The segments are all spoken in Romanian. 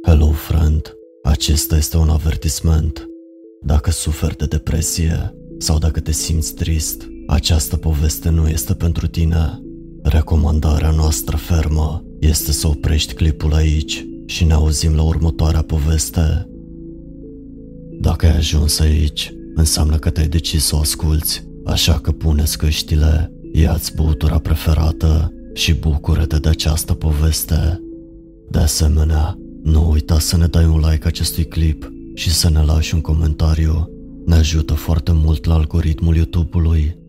Hello, friend. Acesta este un avertisment. Dacă suferi de depresie sau dacă te simți trist, această poveste nu este pentru tine. Recomandarea noastră fermă este să oprești clipul aici și ne auzim la următoarea poveste. Dacă ai ajuns aici, înseamnă că te-ai decis să o asculți, așa că pune căștile, ia-ți băutura preferată și bucură-te de această poveste. De asemenea, nu uita să ne dai un like acestui clip și să ne lași un comentariu. Ne ajută foarte mult la algoritmul YouTube-ului.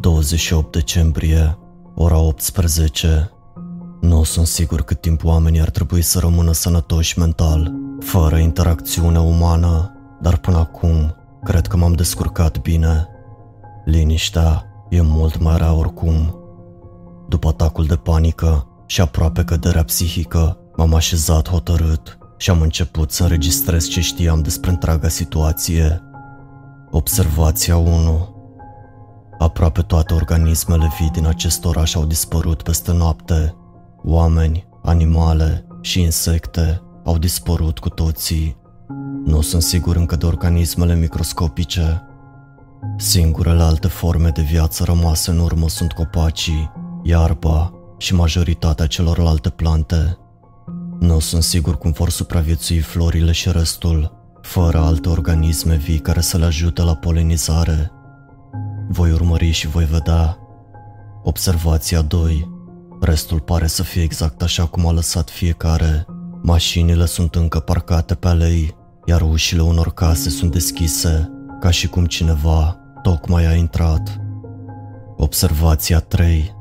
...28 decembrie, ora 18. Nu sunt sigur cât timp oamenii ar trebui să rămână sănătoși mental, fără interacțiune umană, dar până acum cred că m-am descurcat bine. Liniștea e mult mai rea oricum. După atacul de panică și aproape căderea psihică, m-am așezat hotărât și am început să înregistrez ce știam despre întreaga situație. Observația 1 Aproape toate organismele vii din acest oraș au dispărut peste noapte. Oameni, animale și insecte au dispărut cu toții. Nu sunt sigur încă de organismele microscopice. Singurele alte forme de viață rămase în urmă sunt copacii, iarba și majoritatea celorlalte plante. Nu sunt sigur cum vor supraviețui florile și restul, fără alte organisme vii care să le ajute la polinizare. Voi urmări și voi vedea. Observația 2. Restul pare să fie exact așa cum a lăsat fiecare. Mașinile sunt încă parcate pe alei, iar ușile unor case sunt deschise, ca și cum cineva tocmai a intrat. Observația 3.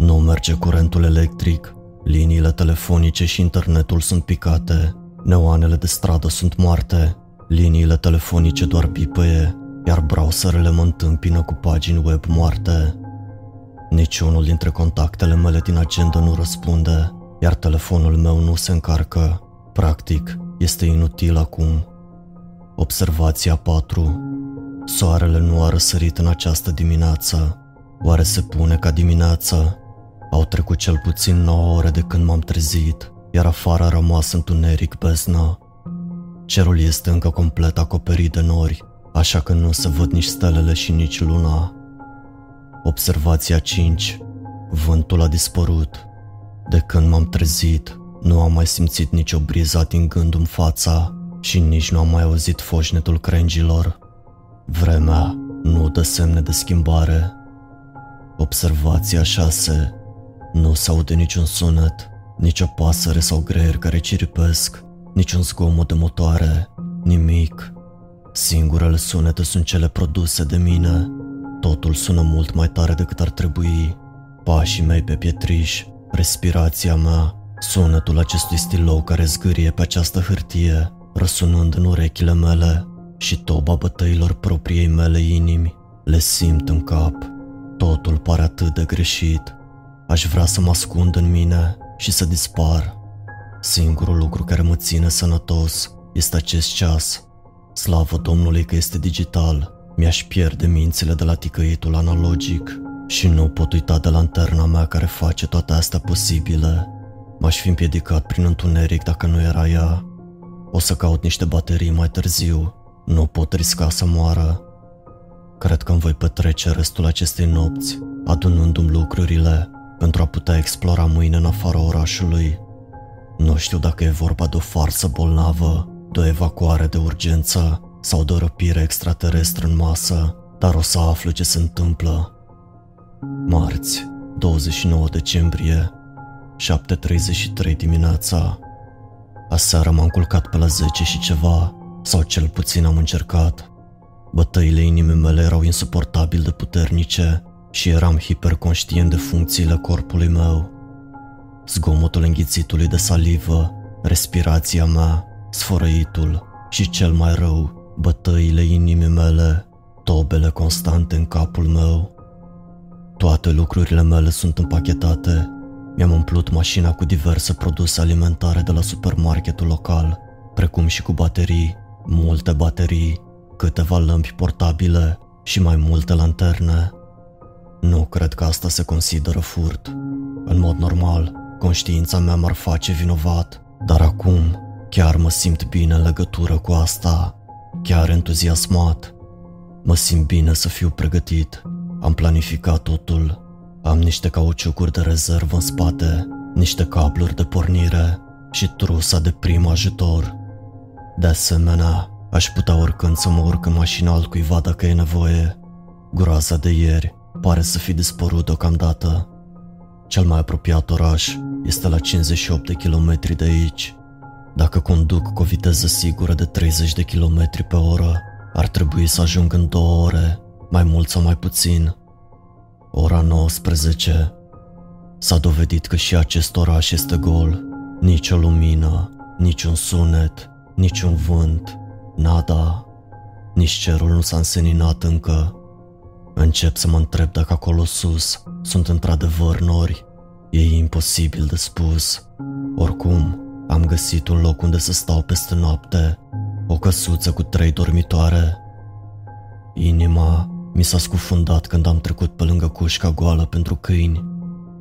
Nu merge curentul electric, liniile telefonice și internetul sunt picate, neoanele de stradă sunt moarte, liniile telefonice doar pipăie, iar browserele mă întâmpină cu pagini web moarte. Niciunul dintre contactele mele din agenda nu răspunde, iar telefonul meu nu se încarcă. Practic, este inutil acum. Observația 4. Soarele nu a răsărit în această dimineață. Oare se pune ca dimineață? Au trecut cel puțin 9 ore de când m-am trezit, iar afară a rămas întuneric beznă. Cerul este încă complet acoperit de nori, așa că nu se văd nici stelele și nici luna. Observația 5. Vântul a dispărut. De când m-am trezit, nu am mai simțit nicio briză atingându-mi fața și nici nu am mai auzit foșnetul crengilor. Vremea nu dă semne de schimbare. Observația 6. Nu se aude niciun sunet, nici o pasăre sau greier care ciripesc, niciun zgomot de motoare, nimic. Singurele sunete sunt cele produse de mine. Totul sună mult mai tare decât ar trebui. Pașii mei pe pietriș, respirația mea, sunetul acestui stilou care zgârie pe această hârtie, răsunând în urechile mele și toba bătăilor propriei mele inimi, le simt în cap. Totul pare atât de greșit. Aș vrea să mă ascund în mine și să dispar. Singurul lucru care mă ține sănătos este acest ceas. Slavă Domnului că este digital. Mi-aș pierde mințile de la ticăitul analogic și nu pot uita de lanterna mea care face toate astea posibile. M-aș fi împiedicat prin întuneric dacă nu era ea. O să caut niște baterii mai târziu. Nu pot risca să moară. Cred că îmi voi petrece restul acestei nopți, adunându-mi lucrurile pentru a putea explora mâine în afara orașului. Nu știu dacă e vorba de o farsă bolnavă, de o evacuare de urgență sau de o răpire extraterestră în masă, dar o să aflu ce se întâmplă. Marți, 29 decembrie, 7.33 dimineața. Aseară m-am culcat pe la 10 și ceva, sau cel puțin am încercat. Bătăile inimii mele erau insuportabil de puternice și eram hiperconștient de funcțiile corpului meu. Zgomotul înghițitului de salivă, respirația mea, sfărăitul și cel mai rău, bătăile inimii mele, tobele constante în capul meu. Toate lucrurile mele sunt împachetate. Mi-am umplut mașina cu diverse produse alimentare de la supermarketul local, precum și cu baterii, multe baterii, câteva lămpi portabile și mai multe lanterne. Nu cred că asta se consideră furt. În mod normal, conștiința mea m-ar face vinovat, dar acum chiar mă simt bine în legătură cu asta, chiar entuziasmat. Mă simt bine să fiu pregătit. Am planificat totul. Am niște cauciucuri de rezervă în spate, niște cabluri de pornire și trusa de prim ajutor. De asemenea, aș putea oricând să mă urc în mașina altcuiva dacă e nevoie. Groaza de ieri pare să fi dispărut deocamdată. Cel mai apropiat oraș este la 58 de kilometri de aici. Dacă conduc cu o viteză sigură de 30 de kilometri pe oră, ar trebui să ajung în două ore, mai mult sau mai puțin. Ora 19. S-a dovedit că și acest oraș este gol. Nici o lumină, niciun sunet, niciun vânt, nada. Nici cerul nu s-a înseninat încă. Încep să mă întreb dacă acolo sus sunt într-adevăr nori. E imposibil de spus. Oricum, am găsit un loc unde să stau peste noapte, o căsuță cu trei dormitoare. Inima mi s-a scufundat când am trecut pe lângă cușca goală pentru câini.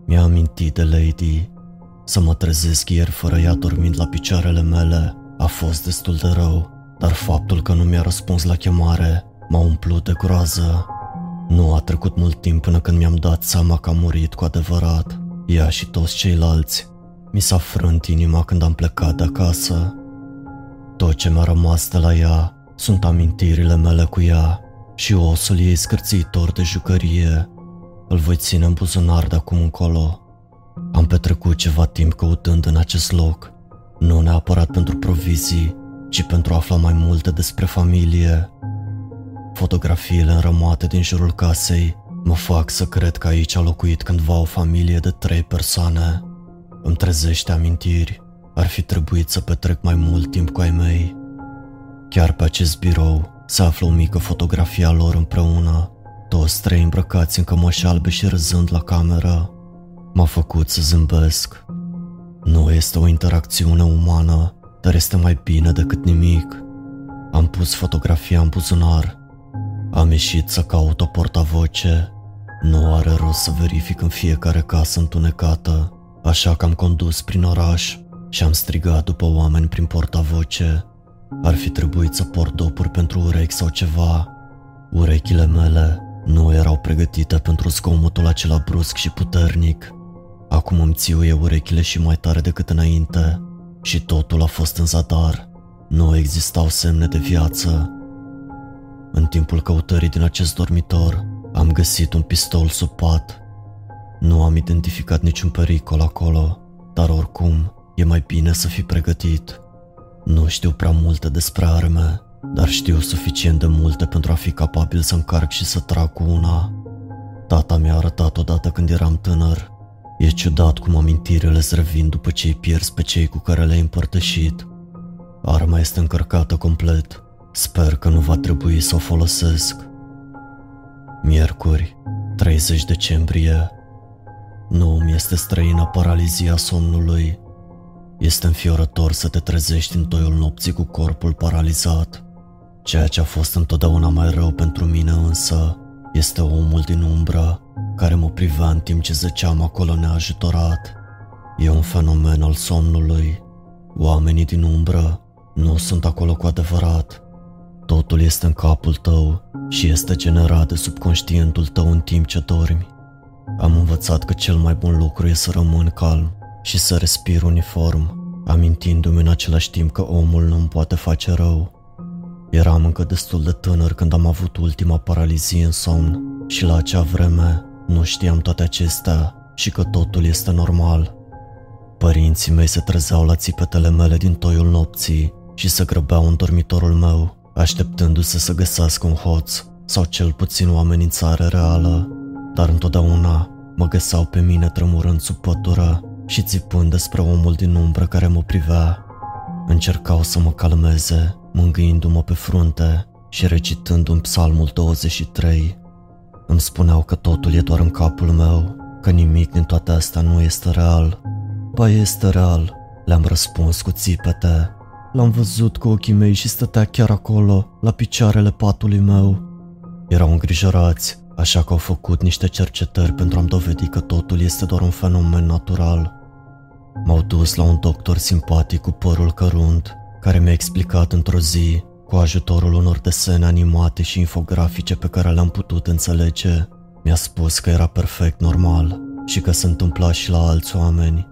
Mi-a amintit de Lady. Să mă trezesc ieri fără ea dormind la picioarele mele a fost destul de rău, dar faptul că nu mi-a răspuns la chemare m-a umplut de groază. Nu a trecut mult timp până când mi-am dat seama că a murit cu adevărat, ea și toți ceilalți. Mi s-a frânt inima când am plecat de acasă. Tot ce mi-a rămas de la ea sunt amintirile mele cu ea și osul ei scârțitor de jucărie. Îl voi ține în buzunar de acum încolo. Am petrecut ceva timp căutând în acest loc, nu neapărat pentru provizii, ci pentru a afla mai multe despre familie. Fotografiile înrămate din jurul casei mă fac să cred că aici a locuit cândva o familie de trei persoane. Îmi trezește amintiri. Ar fi trebuit să petrec mai mult timp cu ai mei. Chiar pe acest birou se află o mică fotografie a lor împreună, toți trei îmbrăcați în cămăși albe și râzând la cameră. M-a făcut să zâmbesc. Nu este o interacțiune umană, dar este mai bine decât nimic. Am pus fotografia în buzunar. Am ieșit să caut o portavoce. Nu are rost să verific în fiecare casă întunecată așa că am condus prin oraș și am strigat după oameni prin portavoce. Ar fi trebuit să port dopuri pentru urechi sau ceva. Urechile mele nu erau pregătite pentru zgomotul acela brusc și puternic. Acum îmi țiuie urechile și mai tare decât înainte și totul a fost în zadar. Nu existau semne de viață. În timpul căutării din acest dormitor, am găsit un pistol sub pat nu am identificat niciun pericol acolo, dar oricum e mai bine să fii pregătit. Nu știu prea multe despre arme, dar știu suficient de multe pentru a fi capabil să încarc și să trag cu una. Tata mi-a arătat odată când eram tânăr. E ciudat cum amintirile îți revin după ce îi pierzi pe cei cu care le-ai împărtășit. Arma este încărcată complet. Sper că nu va trebui să o folosesc. Miercuri, 30 decembrie nu mi este străină paralizia somnului. Este înfiorător să te trezești în toiul nopții cu corpul paralizat. Ceea ce a fost întotdeauna mai rău pentru mine însă este omul din umbră care mă privea în timp ce zăceam acolo neajutorat. E un fenomen al somnului. Oamenii din umbră nu sunt acolo cu adevărat. Totul este în capul tău și este generat de subconștientul tău în timp ce dormi. Am învățat că cel mai bun lucru e să rămân calm și să respir uniform, amintindu-mi în același timp că omul nu îmi poate face rău. Eram încă destul de tânăr când am avut ultima paralizie în somn și la acea vreme nu știam toate acestea și că totul este normal. Părinții mei se trezeau la țipetele mele din toiul nopții și se grăbeau în dormitorul meu, așteptându-se să găsească un hoț sau cel puțin o amenințare reală dar întotdeauna mă găseau pe mine tremurând sub pătură și țipând despre omul din umbră care mă privea. Încercau să mă calmeze, mângâindu-mă pe frunte și recitând un psalmul 23. Îmi spuneau că totul e doar în capul meu, că nimic din toate astea nu este real. Ba este real, le-am răspuns cu țipete. L-am văzut cu ochii mei și stătea chiar acolo, la picioarele patului meu. Erau îngrijorați, așa că au făcut niște cercetări pentru a-mi dovedi că totul este doar un fenomen natural. M-au dus la un doctor simpatic cu părul cărunt, care mi-a explicat într-o zi, cu ajutorul unor desene animate și infografice pe care le-am putut înțelege, mi-a spus că era perfect normal și că se întâmpla și la alți oameni.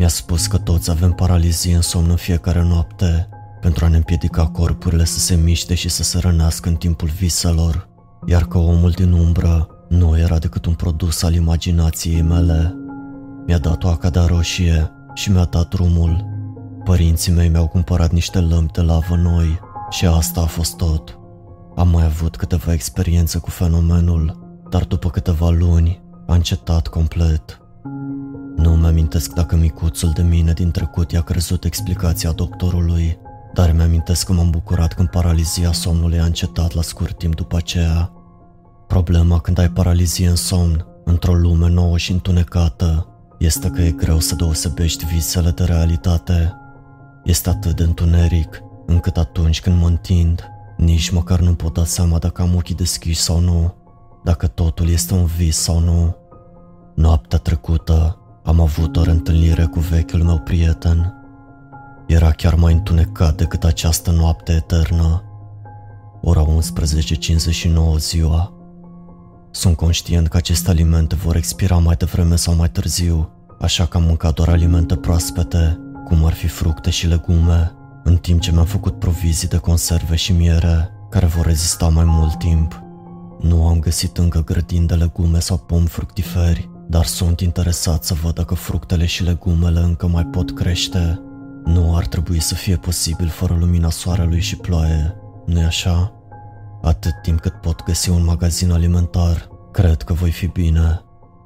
Mi-a spus că toți avem paralizie în somn în fiecare noapte pentru a ne împiedica corpurile să se miște și să se rănească în timpul viselor, iar că omul din umbră nu era decât un produs al imaginației mele. Mi-a dat o acada roșie și mi-a dat drumul. Părinții mei mi-au cumpărat niște lămpi de lavă noi și asta a fost tot. Am mai avut câteva experiențe cu fenomenul, dar după câteva luni a încetat complet. Nu îmi amintesc dacă micuțul de mine din trecut i-a crezut explicația doctorului, dar mi-amintesc că m-am bucurat când paralizia somnului a încetat la scurt timp după aceea. Problema când ai paralizie în somn, într-o lume nouă și întunecată, este că e greu să deosebești visele de realitate. Este atât de întuneric, încât atunci când mă întind, nici măcar nu pot da seama dacă am ochii deschiși sau nu, dacă totul este un vis sau nu. Noaptea trecută am avut o întâlnire cu vechiul meu prieten. Era chiar mai întunecat decât această noapte eternă. Ora 11.59 ziua. Sunt conștient că aceste alimente vor expira mai devreme sau mai târziu, așa că am mâncat doar alimente proaspete, cum ar fi fructe și legume, în timp ce mi-am făcut provizii de conserve și miere, care vor rezista mai mult timp. Nu am găsit încă grădini de legume sau pomi fructiferi, dar sunt interesat să văd dacă fructele și legumele încă mai pot crește. Nu ar trebui să fie posibil fără lumina soarelui și ploaie, nu-i așa? Atât timp cât pot găsi un magazin alimentar, cred că voi fi bine.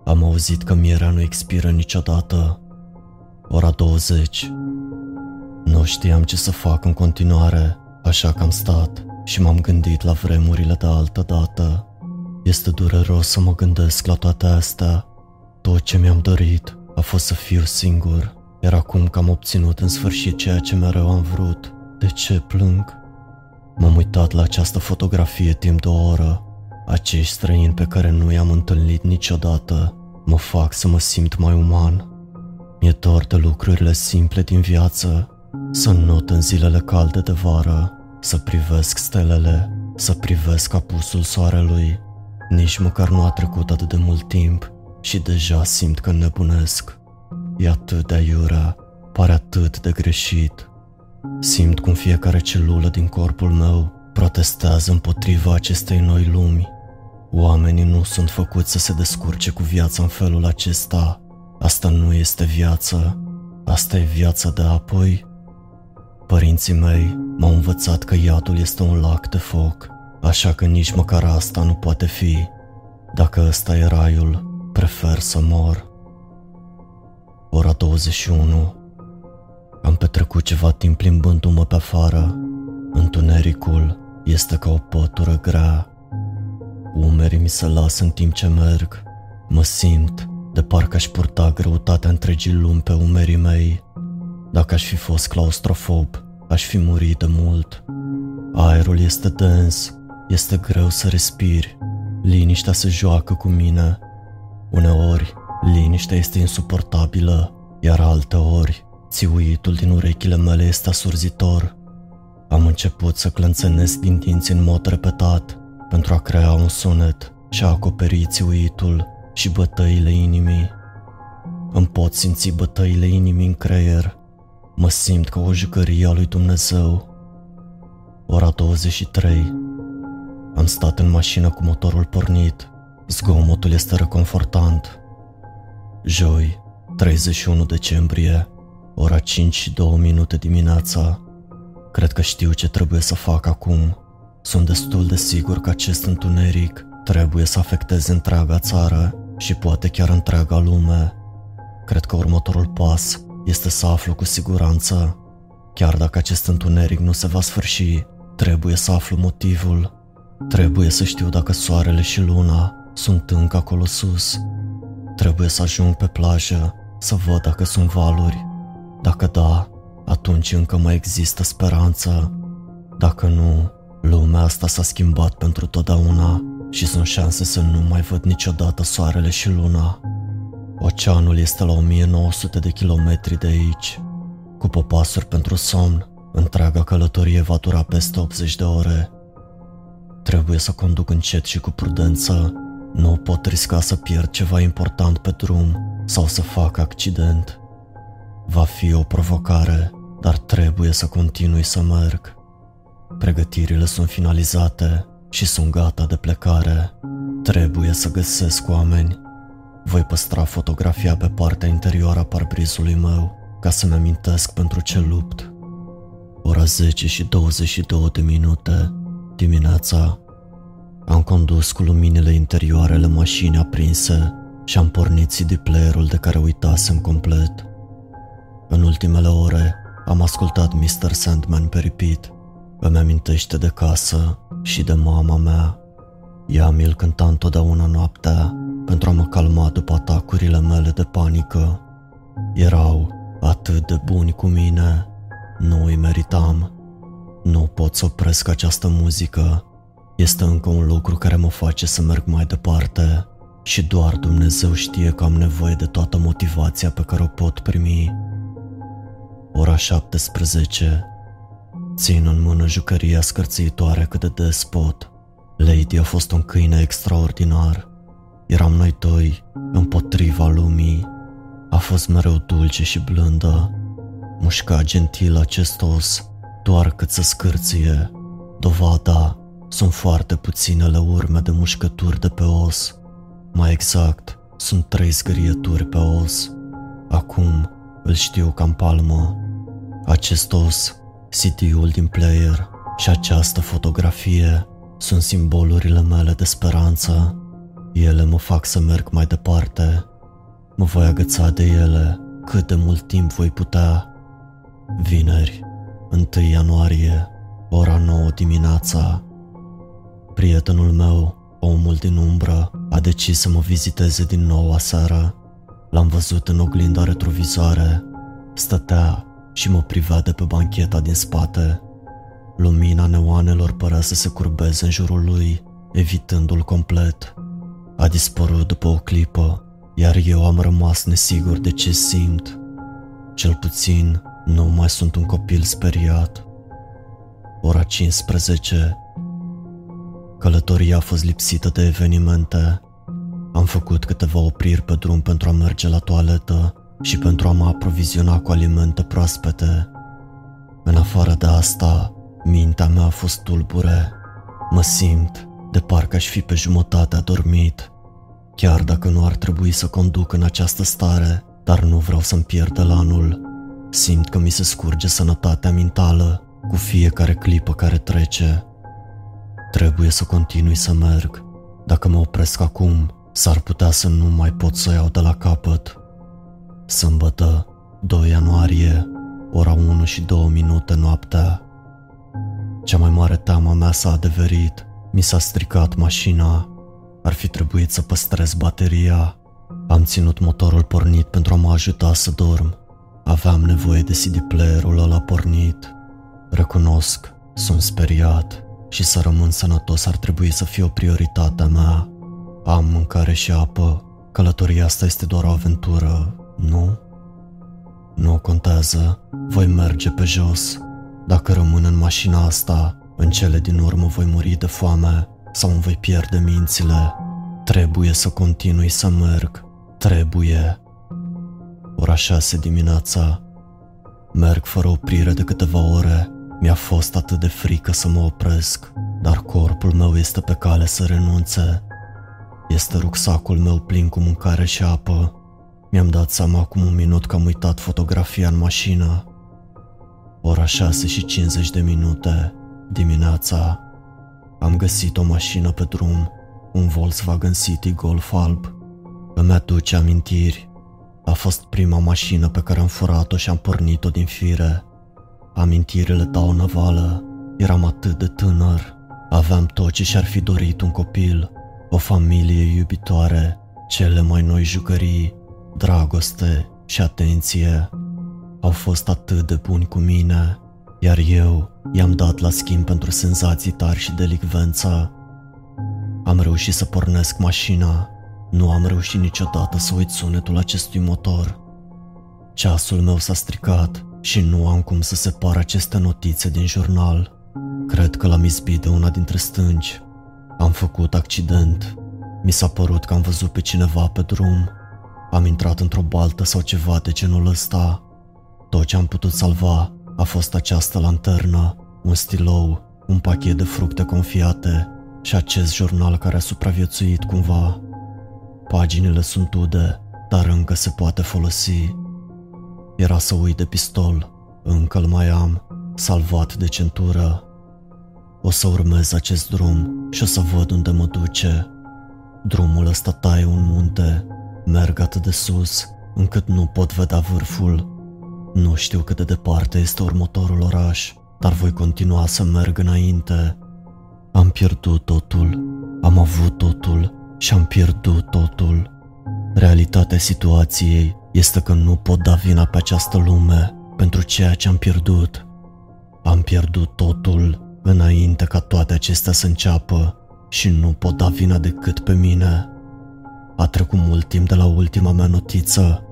Am auzit că mierea nu expiră niciodată. Ora 20. Nu știam ce să fac în continuare, așa că am stat și m-am gândit la vremurile de altă dată. Este dureros să mă gândesc la toate astea. Tot ce mi-am dorit a fost să fiu singur, iar acum că am obținut în sfârșit ceea ce mereu am vrut, de ce plâng? M-am uitat la această fotografie timp de o oră. Acești străini pe care nu i-am întâlnit niciodată mă fac să mă simt mai uman. Mi-e dor de lucrurile simple din viață, să not în zilele calde de vară, să privesc stelele, să privesc apusul soarelui. Nici măcar nu a trecut atât de mult timp și deja simt că nebunesc. E atât de aiurea, pare atât de greșit. Simt cum fiecare celulă din corpul meu protestează împotriva acestei noi lumi. Oamenii nu sunt făcuți să se descurce cu viața în felul acesta. Asta nu este viață. Asta e viața de apoi. Părinții mei m-au învățat că iadul este un lac de foc, așa că nici măcar asta nu poate fi. Dacă ăsta e raiul, prefer să mor. Ora 21 am petrecut ceva timp plimbându-mă pe afară. Întunericul este ca o pătură grea. Umerii mi se lasă în timp ce merg. Mă simt de parcă aș purta greutatea întregii lumi pe umerii mei. Dacă aș fi fost claustrofob, aș fi murit de mult. Aerul este dens, este greu să respiri. Liniștea se joacă cu mine. Uneori, liniștea este insuportabilă, iar alte ori Țiuitul din urechile mele este asurzitor. Am început să clănțănesc din dinți în mod repetat pentru a crea un sunet și a acoperi țiuitul și bătăile inimii. Îmi pot simți bătăile inimii în creier. Mă simt ca o jucărie a lui Dumnezeu. Ora 23. Am stat în mașină cu motorul pornit. Zgomotul este reconfortant. Joi, 31 decembrie Ora 5 și 2 minute dimineața. Cred că știu ce trebuie să fac acum. Sunt destul de sigur că acest întuneric trebuie să afecteze întreaga țară și poate chiar întreaga lume. Cred că următorul pas este să aflu cu siguranță. Chiar dacă acest întuneric nu se va sfârși, trebuie să aflu motivul. Trebuie să știu dacă soarele și luna sunt încă acolo sus. Trebuie să ajung pe plajă, să văd dacă sunt valuri dacă da, atunci încă mai există speranță. Dacă nu, lumea asta s-a schimbat pentru totdeauna și sunt șanse să nu mai văd niciodată soarele și luna. Oceanul este la 1900 de kilometri de aici. Cu popasuri pentru somn, întreaga călătorie va dura peste 80 de ore. Trebuie să conduc încet și cu prudență. Nu pot risca să pierd ceva important pe drum sau să fac accident. Va fi o provocare, dar trebuie să continui să merg. Pregătirile sunt finalizate și sunt gata de plecare. Trebuie să găsesc oameni. Voi păstra fotografia pe partea interioară a parbrizului meu ca să-mi amintesc pentru ce lupt. Ora 10 și 22 de minute dimineața am condus cu luminile interioarele mașinii aprinse și am pornit CD playerul de care uitasem complet. În ultimele ore am ascultat Mr. Sandman pe repeat. Îmi amintește de casă și de mama mea. Ea mi-l cânta întotdeauna noaptea pentru a mă calma după atacurile mele de panică. Erau atât de buni cu mine, nu îi meritam. Nu pot să opresc această muzică. Este încă un lucru care mă face să merg mai departe și doar Dumnezeu știe că am nevoie de toată motivația pe care o pot primi. Ora 17 Țin în mână jucăria scârțitoare cât de des pot. Lady a fost un câine extraordinar. Eram noi doi, împotriva lumii. A fost mereu dulce și blândă. Mușca gentil acest os, doar cât să scârție. Dovada, sunt foarte puținele urme de mușcături de pe os. Mai exact, sunt trei zgârieturi pe os. Acum îl știu cam palmă. Acest os CD-ul din player și această fotografie sunt simbolurile mele de speranță. Ele mă fac să merg mai departe. Mă voi agăța de ele cât de mult timp voi putea. Vineri, 1 ianuarie, ora 9 dimineața. Prietenul meu, omul din umbră, a decis să mă viziteze din nou aseară. L-am văzut în oglinda retrovizoare. Stătea și mă privea de pe bancheta din spate. Lumina neoanelor părea să se curbeze în jurul lui, evitându-l complet. A dispărut după o clipă, iar eu am rămas nesigur de ce simt. Cel puțin, nu mai sunt un copil speriat. Ora 15. Călătoria a fost lipsită de evenimente. Am făcut câteva opriri pe drum pentru a merge la toaletă și pentru a mă aproviziona cu alimente proaspete. În afară de asta, mintea mea a fost tulbure. Mă simt de parcă aș fi pe jumătate adormit. Chiar dacă nu ar trebui să conduc în această stare, dar nu vreau să-mi pierd anul. Simt că mi se scurge sănătatea mentală cu fiecare clipă care trece. Trebuie să continui să merg. Dacă mă opresc acum, s-ar putea să nu mai pot să iau de la capăt. Sâmbătă, 2 ianuarie, ora 1 și 2 minute noaptea. Cea mai mare teamă mea s-a adeverit. Mi s-a stricat mașina. Ar fi trebuit să păstrez bateria. Am ținut motorul pornit pentru a mă ajuta să dorm. Aveam nevoie de CD player-ul ăla pornit. Recunosc, sunt speriat și să rămân sănătos ar trebui să fie o prioritate mea. Am mâncare și apă. Călătoria asta este doar o aventură, nu? Nu contează, voi merge pe jos. Dacă rămân în mașina asta, în cele din urmă voi muri de foame sau îmi voi pierde mințile. Trebuie să continui să merg. Trebuie. Ora 6 dimineața. Merg fără oprire de câteva ore. Mi-a fost atât de frică să mă opresc, dar corpul meu este pe cale să renunțe. Este rucsacul meu plin cu mâncare și apă. Mi-am dat seama acum un minut că am uitat fotografia în mașină. Ora 6 și 50 de minute, dimineața, am găsit o mașină pe drum, un Volkswagen City Golf alb. Îmi aduce amintiri. A fost prima mașină pe care am furat-o și am pornit-o din fire. Amintirile dau năvală. Eram atât de tânăr. Aveam tot ce și-ar fi dorit un copil. O familie iubitoare, cele mai noi jucării, dragoste și atenție au fost atât de buni cu mine, iar eu i-am dat la schimb pentru senzații tari și delicvență. Am reușit să pornesc mașina. Nu am reușit niciodată să uit sunetul acestui motor. Ceasul meu s-a stricat și nu am cum să separ aceste notițe din jurnal. Cred că l-am izbit de una dintre stânci. Am făcut accident. Mi s-a părut că am văzut pe cineva pe drum. Am intrat într-o baltă sau ceva de genul ăsta. Tot ce am putut salva a fost această lanternă, un stilou, un pachet de fructe confiate și acest jurnal care a supraviețuit cumva. Paginile sunt ude, dar încă se poate folosi. Era să uit de pistol, încă îl mai am, salvat de centură. O să urmez acest drum și o să văd unde mă duce. Drumul ăsta taie un munte, merg atât de sus încât nu pot vedea vârful. Nu știu cât de departe este următorul oraș, dar voi continua să merg înainte. Am pierdut totul, am avut totul și am pierdut totul. Realitatea situației este că nu pot da vina pe această lume pentru ceea ce am pierdut. Am pierdut totul înainte ca toate acestea să înceapă și nu pot da vina decât pe mine. A trecut mult timp de la ultima mea notiță.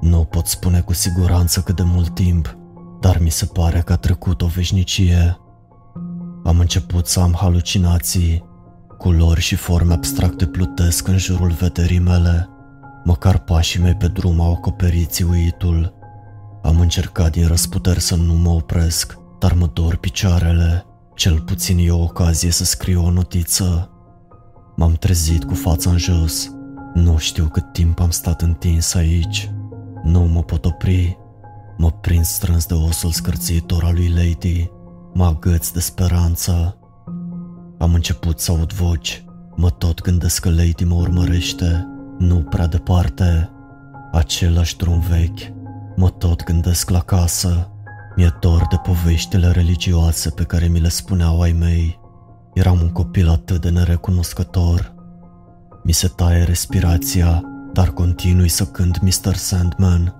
Nu pot spune cu siguranță cât de mult timp, dar mi se pare că a trecut o veșnicie. Am început să am halucinații. Culori și forme abstracte plutesc în jurul vederii mele. Măcar pașii mei pe drum au acoperit țiuitul. Am încercat din răsputeri să nu mă opresc, dar mă dor picioarele. Cel puțin e o ocazie să scriu o notiță. M-am trezit cu fața în jos. Nu știu cât timp am stat întins aici. Nu mă pot opri. Mă prind strâns de osul scârțitor al lui Lady. Mă agăț de speranță. Am început să aud voci. Mă tot gândesc că Lady mă urmărește. Nu prea departe. Același drum vechi. Mă tot gândesc la casă. Mi-e dor de poveștile religioase pe care mi le spuneau ai mei. Eram un copil atât de nerecunoscător. Mi se taie respirația, dar continui să cânt Mr. Sandman.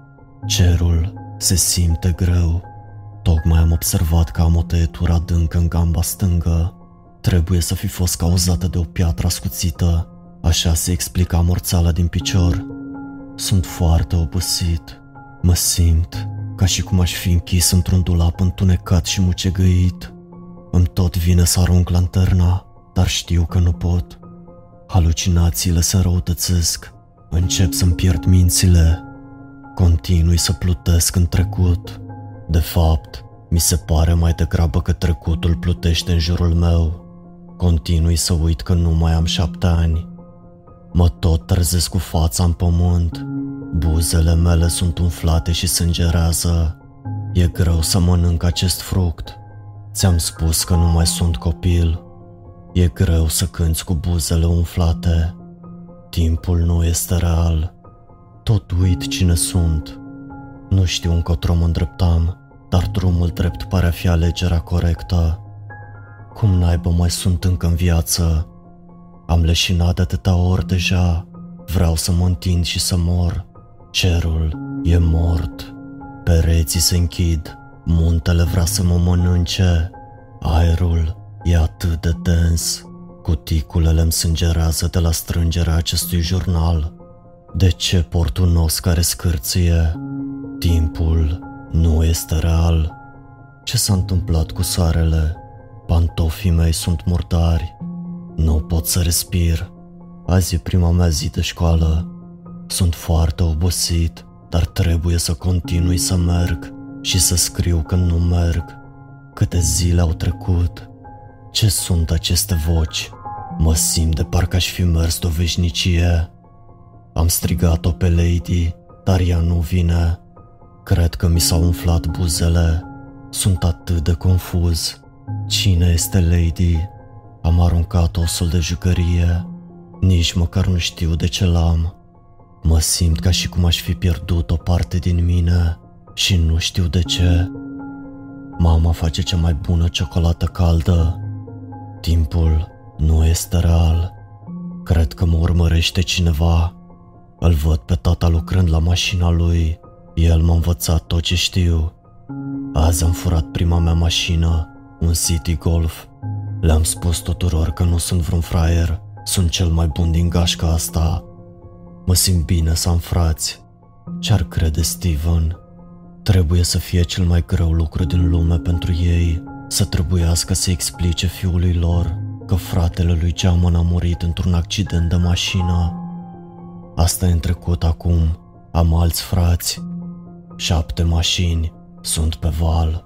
Cerul se simte greu. Tocmai am observat că am o tăietură adâncă în gamba stângă. Trebuie să fi fost cauzată de o piatră ascuțită, așa se explica morțala din picior. Sunt foarte obosit. Mă simt ca și cum aș fi închis într-un dulap întunecat și mucegăit. Îmi tot vine să arunc lanterna, dar știu că nu pot. Halucinațiile se răutățesc, încep să-mi pierd mințile. Continui să plutesc în trecut. De fapt, mi se pare mai degrabă că trecutul plutește în jurul meu. Continui să uit că nu mai am șapte ani. Mă tot trezesc cu fața în pământ. Buzele mele sunt umflate și sângerează. E greu să mănânc acest fruct. Ți-am spus că nu mai sunt copil. E greu să cânți cu buzele umflate. Timpul nu este real. Tot uit cine sunt. Nu știu încotro mă îndreptam, dar drumul drept pare a fi alegerea corectă. Cum naibă mai sunt încă în viață? Am leșinat de atâtea ori deja. Vreau să mă întind și să mor. Cerul e mort. Pereții se închid. Muntele vrea să mă mănânce. Aerul e atât de dens. Cuticulele îmi sângerează de la strângerea acestui jurnal. De ce port un os care scârție? Timpul nu este real. Ce s-a întâmplat cu soarele? Pantofii mei sunt murdari. Nu pot să respir. Azi e prima mea zi de școală. Sunt foarte obosit, dar trebuie să continui să merg și să scriu când nu merg. Câte zile au trecut? Ce sunt aceste voci? Mă simt de parcă aș fi mers de o veșnicie. Am strigat-o pe Lady, dar ea nu vine. Cred că mi s-au umflat buzele. Sunt atât de confuz. Cine este Lady? Am aruncat osul de jucărie. Nici măcar nu știu de ce l-am. Mă simt ca și cum aș fi pierdut o parte din mine și nu știu de ce. Mama face cea mai bună ciocolată caldă. Timpul nu este real. Cred că mă urmărește cineva. Îl văd pe tata lucrând la mașina lui. El m-a învățat tot ce știu. Azi am furat prima mea mașină, un City Golf. Le-am spus tuturor că nu sunt vreun fraier Sunt cel mai bun din gașca asta. Mă simt bine să am frați. Ce-ar crede Steven? Trebuie să fie cel mai greu lucru din lume pentru ei să trebuiască să explice fiului lor că fratele lui Geamăn a murit într-un accident de mașină. Asta e în trecut acum. Am alți frați. Șapte mașini sunt pe val.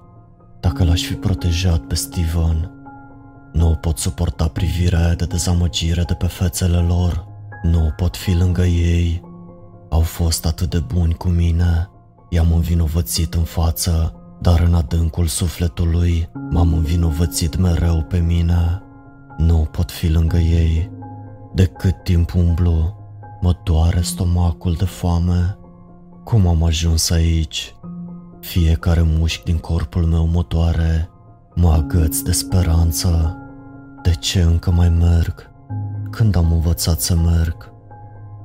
Dacă l-aș fi protejat pe Steven, nu pot suporta privirea de dezamăgire de pe fețele lor. Nu pot fi lângă ei. Au fost atât de buni cu mine. I-am învinovățit în față, dar în adâncul sufletului m-am învinovățit mereu pe mine. Nu pot fi lângă ei. De cât timp umblu, mă doare stomacul de foame. Cum am ajuns aici? Fiecare mușchi din corpul meu mă doare, mă agăț de speranță. De ce încă mai merg? Când am învățat să merg?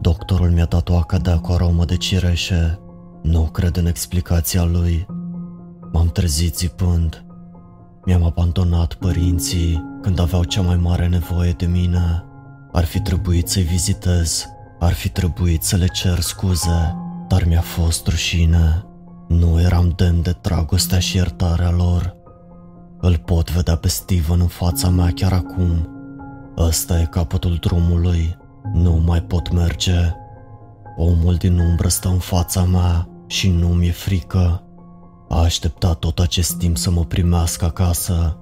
Doctorul mi-a dat o acadea cu aromă de cireșe. Nu cred în explicația lui. M-am trezit zipând. Mi-am abandonat părinții când aveau cea mai mare nevoie de mine. Ar fi trebuit să-i vizitez, ar fi trebuit să le cer scuze, dar mi-a fost rușine. Nu eram demn de dragostea și iertarea lor. Îl pot vedea pe Steven în fața mea chiar acum. Ăsta e capătul drumului. Nu mai pot merge. Omul din umbră stă în fața mea și nu mi-e frică. A așteptat tot acest timp să mă primească acasă.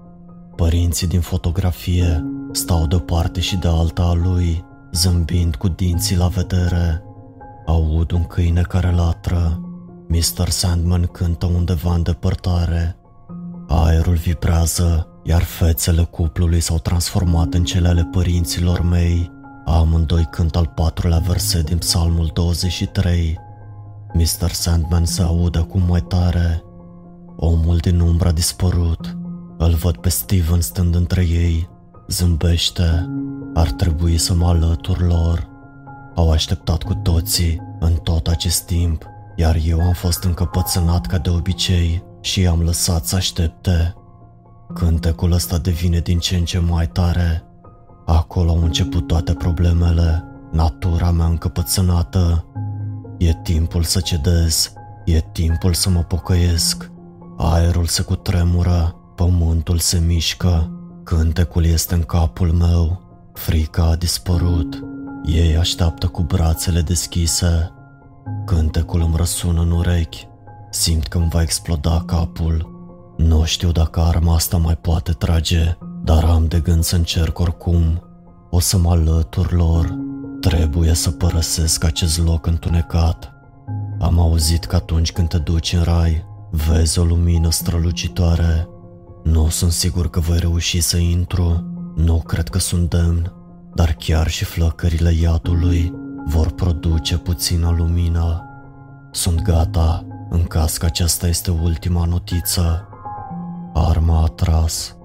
Părinții din fotografie stau de o parte și de alta a lui, zâmbind cu dinții la vedere. Aud un câine care latră. Mr. Sandman cântă undeva în depărtare. Aerul vibrează, iar fețele cuplului s-au transformat în cele ale părinților mei. Amândoi cânt al patrulea verset din psalmul 23. Mr. Sandman se aude acum mai tare. Omul din umbră a dispărut. Îl văd pe Steven stând între ei. Zâmbește. Ar trebui să mă alătur lor. Au așteptat cu toții în tot acest timp, iar eu am fost încăpățânat ca de obicei și am lăsat să aștepte. Cântecul ăsta devine din ce în ce mai tare. Acolo au început toate problemele, natura mea încăpățânată. E timpul să cedez, e timpul să mă pocăiesc. Aerul se cutremură, pământul se mișcă, cântecul este în capul meu, frica a dispărut. Ei așteaptă cu brațele deschise. Cântecul îmi răsună în urechi, simt că îmi va exploda capul. Nu știu dacă arma asta mai poate trage, dar am de gând să încerc oricum. O să mă alătur lor. Trebuie să părăsesc acest loc întunecat. Am auzit că atunci când te duci în rai, Vezi o lumină strălucitoare. Nu sunt sigur că voi reuși să intru, nu cred că sunt demn, dar chiar și flăcările iadului vor produce puțină lumină. Sunt gata, în caz că aceasta este ultima notiță. Arma a tras.